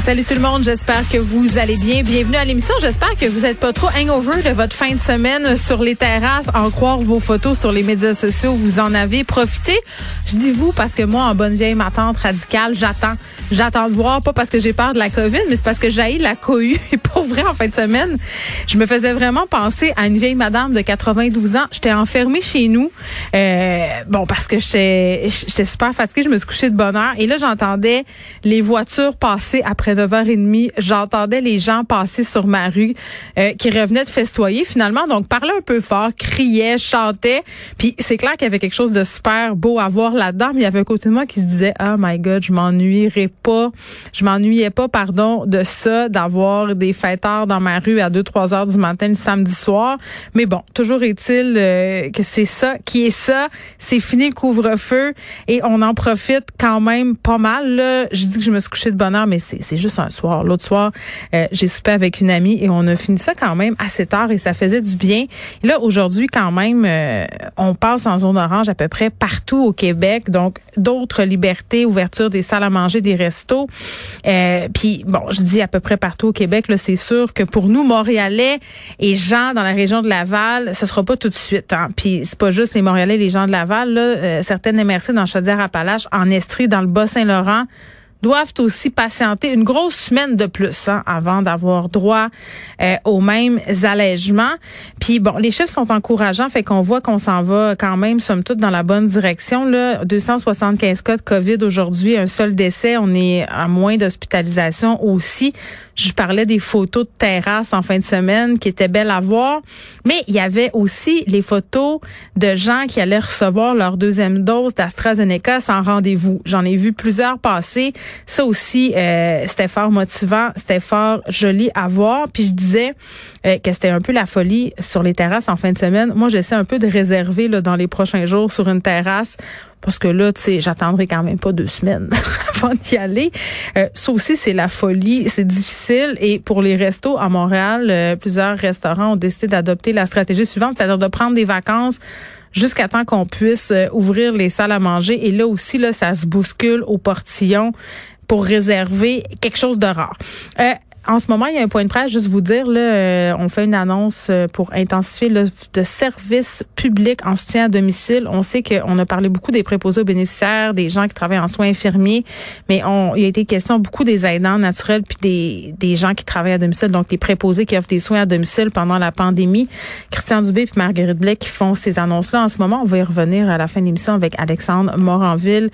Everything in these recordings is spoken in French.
Salut tout le monde, j'espère que vous allez bien. Bienvenue à l'émission. J'espère que vous n'êtes pas trop hangover de votre fin de semaine sur les terrasses, en croire vos photos sur les médias sociaux. Vous en avez profité. Je dis vous parce que moi, en bonne vieille ma tante radicale, j'attends. J'attends de voir, pas parce que j'ai peur de la COVID, mais c'est parce que j'ai la cohue. Et pour vrai, en fin de semaine, je me faisais vraiment penser à une vieille madame de 92 ans. J'étais enfermée chez nous. Euh, bon, parce que j'étais super fatiguée. Je me suis couchée de bonne heure. Et là, j'entendais les voitures passer après 9h30, j'entendais les gens passer sur ma rue euh, qui revenaient de festoyer finalement, donc parlaient un peu fort, criaient, chantaient. Puis c'est clair qu'il y avait quelque chose de super beau à voir là-dedans, mais il y avait un côté de moi qui se disait "Oh my god, je m'ennuierais pas, je m'ennuyais pas pardon de ça d'avoir des fêteurs dans ma rue à 2 3 heures du matin le samedi soir." Mais bon, toujours est-il euh, que c'est ça qui est ça, c'est fini le couvre-feu et on en profite quand même pas mal. Je dis que je me suis couchée de bonne heure mais c'est juste un soir. L'autre soir, euh, j'ai soupé avec une amie et on a fini ça quand même assez tard et ça faisait du bien. Et là, aujourd'hui, quand même, euh, on passe en zone orange à peu près partout au Québec. Donc, d'autres libertés, ouverture des salles à manger, des restos. Euh, puis, bon, je dis à peu près partout au Québec, là, c'est sûr que pour nous, Montréalais et gens dans la région de Laval, ce sera pas tout de suite. Hein. Puis, c'est pas juste les Montréalais, les gens de Laval. Là, certaines MRC dans Chaudière-Appalaches, en Estrie, dans le Bas-Saint-Laurent, doivent aussi patienter une grosse semaine de plus hein, avant d'avoir droit euh, aux mêmes allègements. Puis bon, les chiffres sont encourageants, fait qu'on voit qu'on s'en va quand même, somme toute, dans la bonne direction. Là, 275 cas de COVID aujourd'hui, un seul décès. On est à moins d'hospitalisation aussi. Je parlais des photos de terrasse en fin de semaine qui étaient belles à voir, mais il y avait aussi les photos de gens qui allaient recevoir leur deuxième dose d'AstraZeneca sans rendez-vous. J'en ai vu plusieurs passer. Ça aussi, euh, c'était fort motivant, c'était fort joli à voir. Puis je disais euh, que c'était un peu la folie sur les terrasses en fin de semaine. Moi, j'essaie un peu de réserver là, dans les prochains jours sur une terrasse parce que là, tu sais, j'attendrai quand même pas deux semaines avant d'y aller. Euh, ça aussi, c'est la folie, c'est difficile. Et pour les restos à Montréal, euh, plusieurs restaurants ont décidé d'adopter la stratégie suivante, c'est-à-dire de prendre des vacances jusqu'à temps qu'on puisse euh, ouvrir les salles à manger. Et là aussi, là, ça se bouscule au portillon pour réserver quelque chose de rare. Euh, en ce moment, il y a un point de presse, juste vous dire, là, euh, on fait une annonce euh, pour intensifier le de services publics en soutien à domicile. On sait qu'on a parlé beaucoup des préposés aux bénéficiaires, des gens qui travaillent en soins infirmiers, mais on, il a été question beaucoup des aidants naturels puis des, des gens qui travaillent à domicile, donc les préposés qui offrent des soins à domicile pendant la pandémie. Christian Dubé et Marguerite Blais qui font ces annonces-là en ce moment. On va y revenir à la fin de l'émission avec Alexandre Moranville.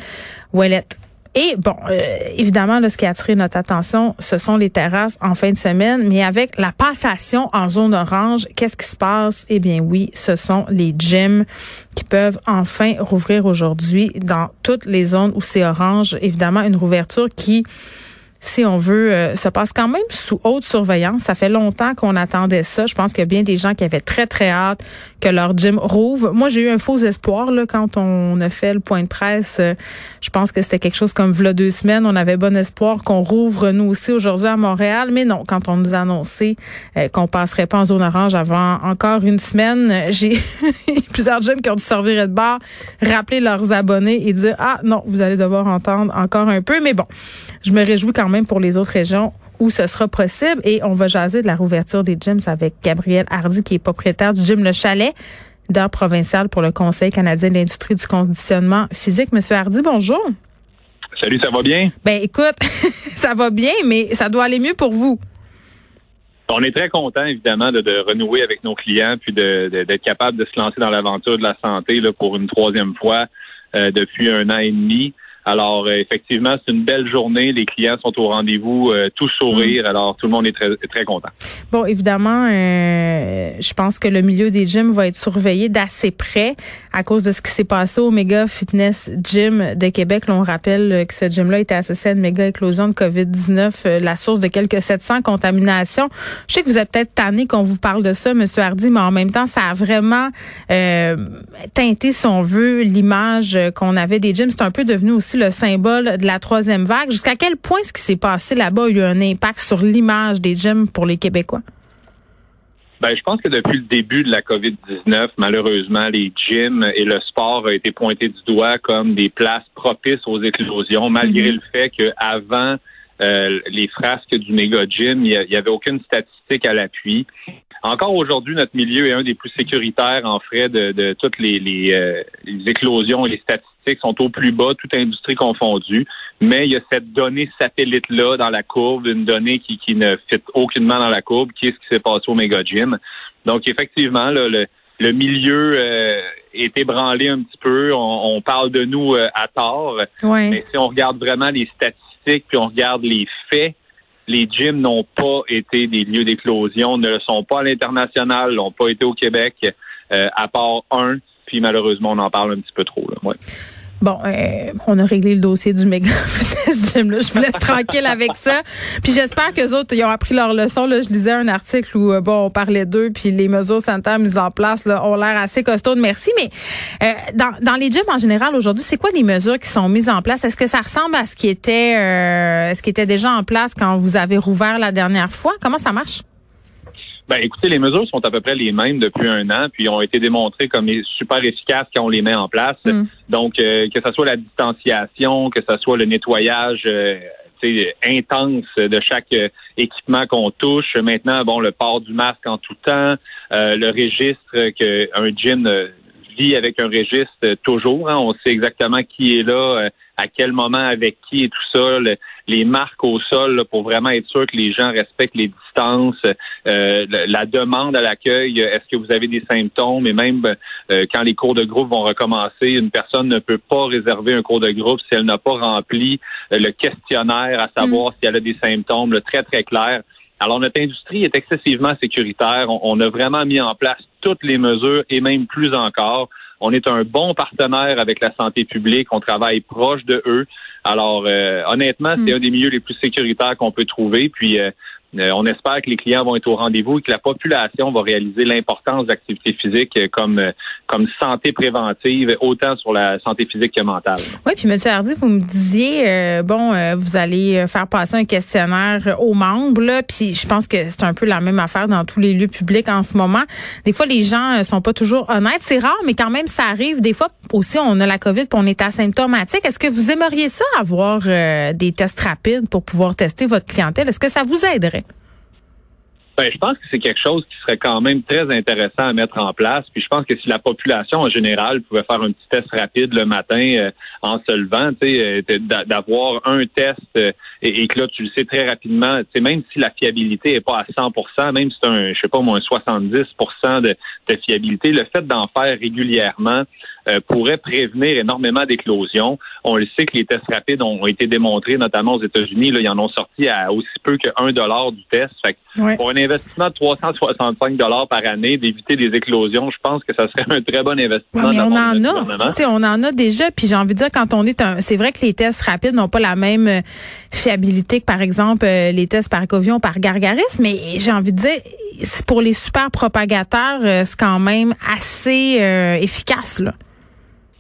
Et bon, euh, évidemment, là, ce qui a attiré notre attention, ce sont les terrasses en fin de semaine. Mais avec la passation en zone orange, qu'est-ce qui se passe? Eh bien oui, ce sont les gyms qui peuvent enfin rouvrir aujourd'hui dans toutes les zones où c'est orange. Évidemment, une rouverture qui si on veut, euh, se passe quand même sous haute surveillance. Ça fait longtemps qu'on attendait ça. Je pense qu'il y a bien des gens qui avaient très, très hâte que leur gym rouvre. Moi, j'ai eu un faux espoir là, quand on a fait le point de presse. Euh, je pense que c'était quelque chose comme v'là deux semaines. On avait bon espoir qu'on rouvre nous aussi aujourd'hui à Montréal. Mais non, quand on nous a annoncé euh, qu'on passerait pas en zone orange avant encore une semaine, j'ai plusieurs gyms qui ont dû servir de bar, rappeler leurs abonnés et dire, ah non, vous allez devoir entendre encore un peu. Mais bon, je me réjouis quand même pour les autres régions où ce sera possible. Et on va jaser de la rouverture des gyms avec Gabriel Hardy, qui est propriétaire du gym Le Chalet, d'art provincial pour le Conseil canadien de l'industrie du conditionnement physique. Monsieur Hardy, bonjour. Salut, ça va bien? Ben écoute, ça va bien, mais ça doit aller mieux pour vous. On est très content, évidemment, de, renouer avec nos clients, puis d'être capable de se lancer dans l'aventure de la santé là, pour une troisième fois euh, depuis un an et demi. Alors, euh, effectivement, c'est une belle journée. Les clients sont au rendez-vous, euh, tout sourire. Mm. Alors, tout le monde est très, très content. Bon, évidemment, euh, je pense que le milieu des gyms va être surveillé d'assez près à cause de ce qui s'est passé au Mega Fitness Gym de Québec. on rappelle que ce gym-là était associé à une méga éclosion de COVID-19, la source de quelques 700 contaminations. Je sais que vous êtes peut-être tanné qu'on vous parle de ça, Monsieur Hardy, mais en même temps, ça a vraiment teinté, si on veut, l'image qu'on avait des gyms. C'est un peu devenu aussi le symbole de la troisième vague. Jusqu'à quel point ce qui s'est passé là-bas a eu un impact sur l'image des gyms pour les Québécois? Ben, je pense que depuis le début de la COVID-19, malheureusement, les gyms et le sport ont été pointés du doigt comme des places propices aux éclosions, malgré mhm. le fait qu'avant euh, les frasques du méga gym, il n'y avait aucune statistique à l'appui. Encore aujourd'hui, notre milieu est un des plus sécuritaires en frais de, toutes les, euh, les, éclosions et les statistiques sont au plus bas, toute industrie confondue. Mais il y a cette donnée satellite-là dans la courbe, une donnée qui, qui ne fit aucunement dans la courbe, qui est ce qui s'est passé au méga gym. Donc effectivement, le, le milieu euh, est ébranlé un petit peu. On, parle de nous euh, à tort. Mais si on regarde vraiment les statistiques, puis on regarde les faits, les gyms n'ont pas été des lieux d'éclosion, ne le sont pas à l'international, n'ont pas été au Québec, euh, à part un. Puis malheureusement, on en parle un petit peu trop. Là. Bon, euh, on a réglé le dossier du méga fitness gym. Là. Je vous laisse tranquille avec ça. Puis j'espère que les autres ils ont appris leur leçon. Là. Je lisais un article où euh, bon, on parlait d'eux, puis les mesures sanitaires mises en place là, ont l'air assez costaudes. Merci. Mais euh, dans, dans les gyms en général aujourd'hui, c'est quoi les mesures qui sont mises en place? Est-ce que ça ressemble à ce qui était, euh, ce qui était déjà en place quand vous avez rouvert la dernière fois? Comment ça marche? Ben, écoutez, les mesures sont à peu près les mêmes depuis un an, puis ont été démontrées comme super efficaces quand on les met en place. Mm. Donc, euh, que ce soit la distanciation, que ce soit le nettoyage euh, intense de chaque euh, équipement qu'on touche. Maintenant, bon, le port du masque en tout temps, le registre qu'un gym vit avec un registre toujours. Hein. on sait exactement qui est là, à quel moment, avec qui et tout ça les marques au sol pour vraiment être sûr que les gens respectent les distances, euh, la demande à l'accueil, est-ce que vous avez des symptômes? Et même euh, quand les cours de groupe vont recommencer, une personne ne peut pas réserver un cours de groupe si elle n'a pas rempli euh, le questionnaire à savoir mm. si elle a des symptômes, très très clair. Alors notre industrie est excessivement sécuritaire. on a vraiment mis en place toutes les mesures et même plus encore. On est un bon partenaire avec la santé publique. On travaille proche de eux. Alors, euh, honnêtement, c'est hmm. un des milieux les plus sécuritaires qu'on peut trouver. Puis, euh, euh, on espère que les clients vont être au rendez-vous et que la population va réaliser l'importance d'activité physique comme comme santé préventive, autant sur la santé physique que mentale. Oui, puis M. Hardy, vous me disiez, bon, vous allez faire passer un questionnaire aux membres, puis je pense que c'est un peu la même affaire dans tous les lieux publics en ce moment. Des fois, les gens sont pas toujours honnêtes. C'est rare, mais quand même, ça arrive. Des fois, aussi, on a la COVID puis on est asymptomatique. Est-ce que vous aimeriez ça, avoir des tests rapides pour pouvoir tester votre clientèle? Est-ce que ça vous aiderait? Ben, je pense que c'est quelque chose qui serait quand même très intéressant à mettre en place. Puis je pense que si la population en général pouvait faire un petit test rapide le matin euh, en se levant, euh, d'avoir un test euh, et, que là tu le sais très rapidement, même si la fiabilité est pas à 100%, même si c'est un, je sais pas moi, un 70% de, de fiabilité, le fait d'en faire régulièrement pourrait prévenir énormément d'éclosions. On le sait que les tests rapides ont été démontrés, notamment aux États-Unis. Là, ils en ont sorti à aussi peu que 1 dollar du test. Fait pour un investissement de 365 dollars par année, d'éviter des éclosions, je pense que ça serait un très bon investissement. mais on en a, on en a déjà. Puis j'ai envie de dire, quand on est un, c'est vrai que les tests rapides n'ont pas la même euh, fiabilité que par exemple euh, les tests par Covion, par Gargaris, mais j'ai envie de dire, pour les super propagateurs, euh, c'est quand même assez efficace là.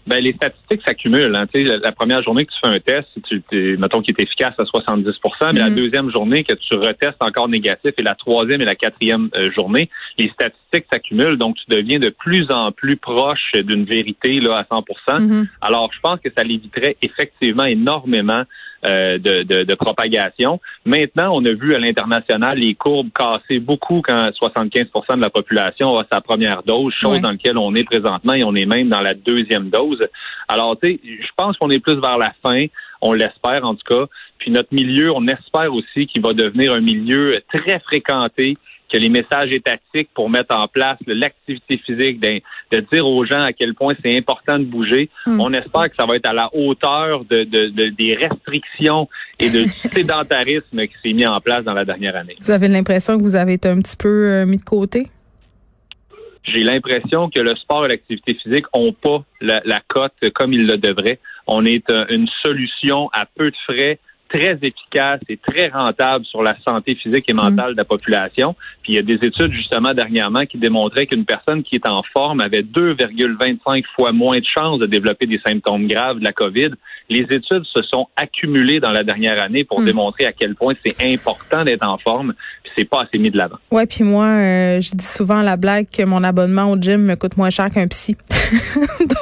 Ben, les statistiques s'accumulent. Hein. La, première journée que tu fais un test, tu, mettons qu'il est efficace à 70% mais la mm-hmm. deuxième journée que tu retestes encore négatif et la troisième et la quatrième euh, journée, les statistiques s'accumulent. Donc, tu deviens de plus en plus proche d'une vérité là, à 100 mm-hmm. Alors, je pense que ça l'éviterait effectivement énormément euh, de, de, propagation. Maintenant, on a vu à l'international les courbes casser beaucoup quand 75% de la population a sa première dose, chose dans laquelle on est présentement et on est même dans la deuxième dose. Alors, tu sais, je pense qu'on est plus vers la fin. On l'espère en tout cas. Puis notre milieu, on espère aussi qu'il va devenir un milieu très fréquenté que les messages étatiques pour mettre en place l'activité physique, de, dire aux gens à quel point c'est important de bouger. Hmm. On espère que ça va être à la hauteur de, des restrictions et de sédentarisme qui s'est mis en place dans la dernière année. Vous avez l'impression que vous avez été un petit peu euh, mis de côté? J'ai l'impression que le sport et l'activité physique n'ont pas la, la cote comme ils le devraient. On est euh, une solution à peu de frais très efficace et très rentable sur la santé physique et mentale de la population. Puis il y a des études justement dernièrement qui démontraient qu'une personne qui est en forme avait 2,25 fois moins de chances de développer des symptômes graves de la COVID. Les études se sont accumulées dans la dernière année pour Mm. démontrer à quel point c'est important d'être en forme. Puis c'est pas assez mis de l'avant. Ouais, puis moi, euh, je dis souvent à la blague que mon abonnement au gym me coûte moins cher qu'un psy.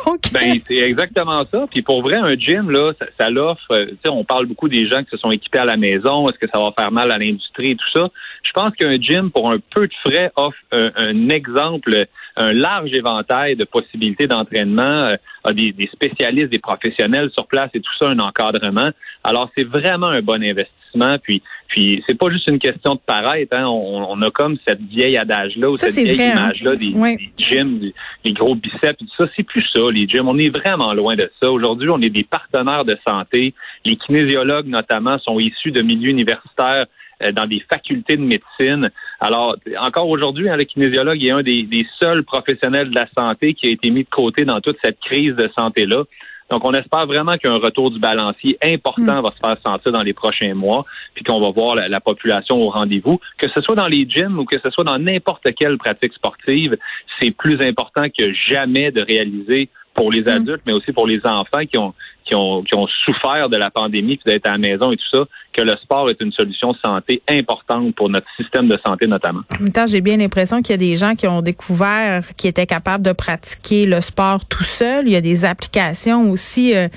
Donc, Ben, c'est exactement ça. Puis pour vrai, un gym, là, ça, ça l'offre. euh, Tu sais, on parle beaucoup des gens se sont équipés à la maison. Est-ce que ça va faire mal à l'industrie et tout ça? Je pense qu'un gym, pour un peu de frais, offre un, exemple, un large éventail de possibilités d'entraînement, euh, a des spécialistes, des professionnels sur place et tout ça, un encadrement. Alors, c'est vraiment un bon investissement. Puis, puis c'est pas juste une question de paraître. Hein. On, on a comme cette vieille adage-là ou Ça, cette vieille hein. image-là des, des gyms, des- les gros biceps et tout ça. C'est plus ça, les gyms. On est vraiment loin de ça. Aujourd'hui, on est des partenaires de santé. Les kinésiologues, notamment, sont issus de milieux universitaires euh, dans des facultés de médecine. Alors, encore aujourd'hui, hein, le kinésiologue est un des, des seuls professionnels de la santé qui a été mis de côté dans toute cette crise de santé-là. Donc, on espère vraiment qu'un retour du balancier important va se faire sentir dans les prochains mois, puis qu'on va voir la, la population au rendez-vous. Que ce soit dans les gyms ou que ce soit dans n'importe quelle pratique sportive, c'est plus important que jamais de réaliser pour les adultes, mais aussi pour les enfants qui ont qui ont qui ont souffert de la pandémie puis d'être à la maison et tout ça, que le sport est une solution santé importante pour notre système de santé notamment. en même temps, j'ai bien l'impression qu'il y a des gens qui ont découvert qu'ils étaient capables de pratiquer le sport tout seul. Il y a des applications aussi euh,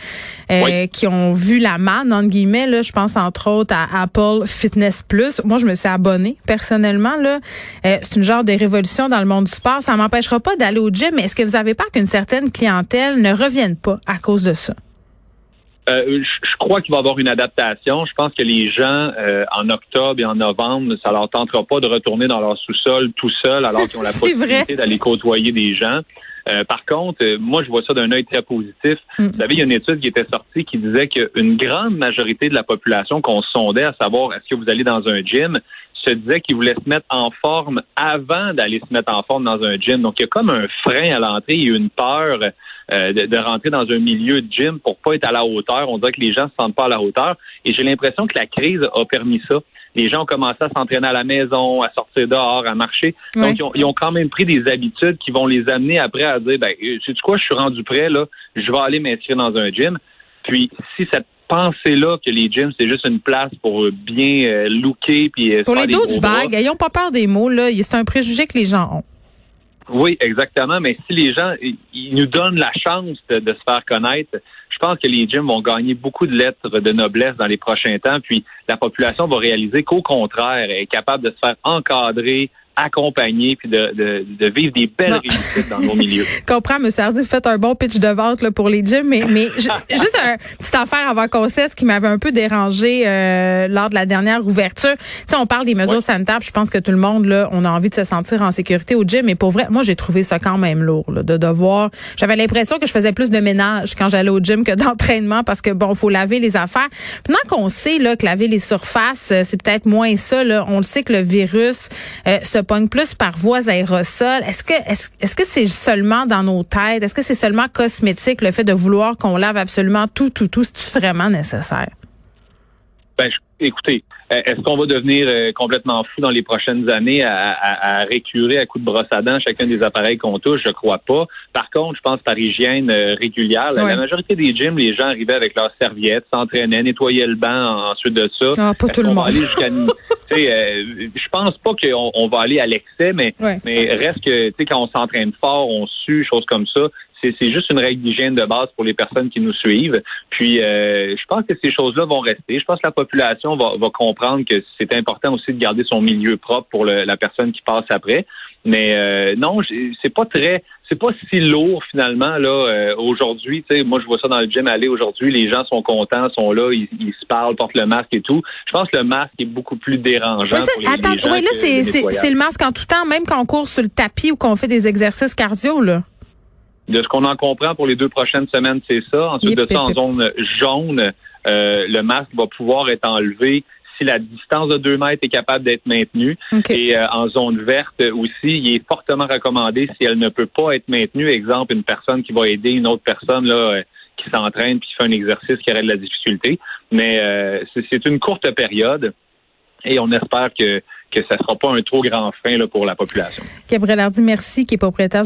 euh, Oui. qui ont vu la manne, entre guillemets. Là, je pense entre autres à Apple Fitness Plus. Moi, je me suis abonnée personnellement. Là, Euh, c'est une genre de révolution dans le monde du sport. Ça m'empêchera pas d'aller au gym. Mais est-ce que vous avez peur qu'une certaine clientèle ne revienne pas à cause de ça? Euh, je crois qu'il va y avoir une adaptation. Je pense que les gens, euh, en octobre et en novembre, ça leur tentera pas de retourner dans leur sous-sol tout seul alors qu'ils ont la possibilité d'aller côtoyer des gens. Euh, par contre, euh, moi, je vois ça d'un œil très positif. Mm. Vous savez, il y a une étude qui était sortie qui disait qu'une grande majorité de la population qu'on sondait à savoir est-ce que vous allez dans un gym, se disait qu'ils voulaient se mettre en forme avant d'aller se mettre en forme dans un gym. Donc, il y a comme un frein à l'entrée, il y a une peur euh, de, de rentrer dans un milieu de gym pour pas être à la hauteur. On dirait que les gens se sentent pas à la hauteur. Et j'ai l'impression que la crise a permis ça. Les gens ont commencé à s'entraîner à la maison, à sortir dehors, à marcher. Ouais. Donc, ils ont, ils ont quand même pris des habitudes qui vont les amener après à dire, ben, sais tu quoi, je suis rendu prêt, là, je vais aller m'inscrire dans un gym. Puis, si cette pensée-là que les gyms, c'est juste une place pour bien euh, looker puis euh, Pour les dos du bag, ayons pas peur des mots. Là, c'est un préjugé que les gens ont. Oui, exactement. Mais si les gens ils nous donnent la chance de, de se faire connaître, je pense que les gyms vont gagner beaucoup de lettres de noblesse dans les prochains temps. Puis la population va réaliser qu'au contraire, elle est capable de se faire encadrer, accompagner, puis de, de, de vivre des belles Non. réussites dans nos milieux. Comprends, M. Hardy, vous faites un bon pitch de vente là, pour les gyms, mais, mais ju- juste un petite affaire avant qu'on cesse qui m'avait un peu dérangé euh, lors de la dernière ouverture. Tu sais, on parle des mesures Ouais. sanitaires, puis je pense que tout le monde, là, on a envie de se sentir en sécurité au gym, mais pour vrai, moi, j'ai trouvé ça quand même lourd, là, de devoir... J'avais l'impression que je faisais plus de ménage quand j'allais au gym que d'entraînement, parce que, bon, faut laver les affaires. Maintenant qu'on sait là, que laver les surfaces, euh, c'est peut-être moins ça, là, on le sait que le virus euh, se plus par voies aérosols. Est-ce que que c'est seulement dans nos têtes? Est-ce que c'est seulement cosmétique le fait de vouloir qu'on lave absolument tout, tout, tout? C'est vraiment nécessaire? Ben, je- écoutez, euh, est-ce qu'on va devenir euh, complètement fou dans les prochaines années à, à, à récurer à coups de brosse à dents chacun des appareils qu'on touche? Je crois pas. Par contre, je pense par hygiène euh, régulière, la, majorité des gyms, les gens arrivaient avec leurs serviettes, s'entraînaient, nettoyaient le banc en- ensuite de ça. Ah, pas tout le monde. je pense pas qu'on on va aller à l'excès, mais reste que tu sais quand on s'entraîne fort, on sue, choses comme ça. C'est c'est juste une règle d'hygiène de base pour les personnes qui nous suivent. Puis euh, je pense que ces choses-là vont rester. Je pense que la population va, va comprendre que c'est important aussi de garder son milieu propre pour le- la personne qui passe après. Mais euh, non, c'est pas très, c'est pas si lourd finalement là euh, aujourd'hui. Tu sais, moi je vois ça dans le gym aller aujourd'hui. Les gens sont contents, sont là, ils, ils se parlent, portent le masque et tout. Je pense que le masque est beaucoup plus dérangeant Ouais, ça- pour les, attends, les gens ouais, là, c'est, le masque en tout temps, même quand on court sur le tapis ou qu'on fait des exercices cardio, là. De ce qu'on en comprend pour les deux prochaines semaines, c'est ça. Ensuite de ça, en zone jaune, euh, le masque va pouvoir être enlevé si la distance de deux mètres est capable d'être maintenue. Et euh, en zone verte aussi, il est fortement recommandé si elle ne peut pas être maintenue. Exemple, une personne qui va aider une autre personne là euh, qui s'entraîne puis qui fait un exercice qui aurait de la difficulté, Mais euh, c'est une courte période et on espère que que ça sera pas un trop grand frein là, pour la population. Gabriel Hardy, merci, qui est propriétaire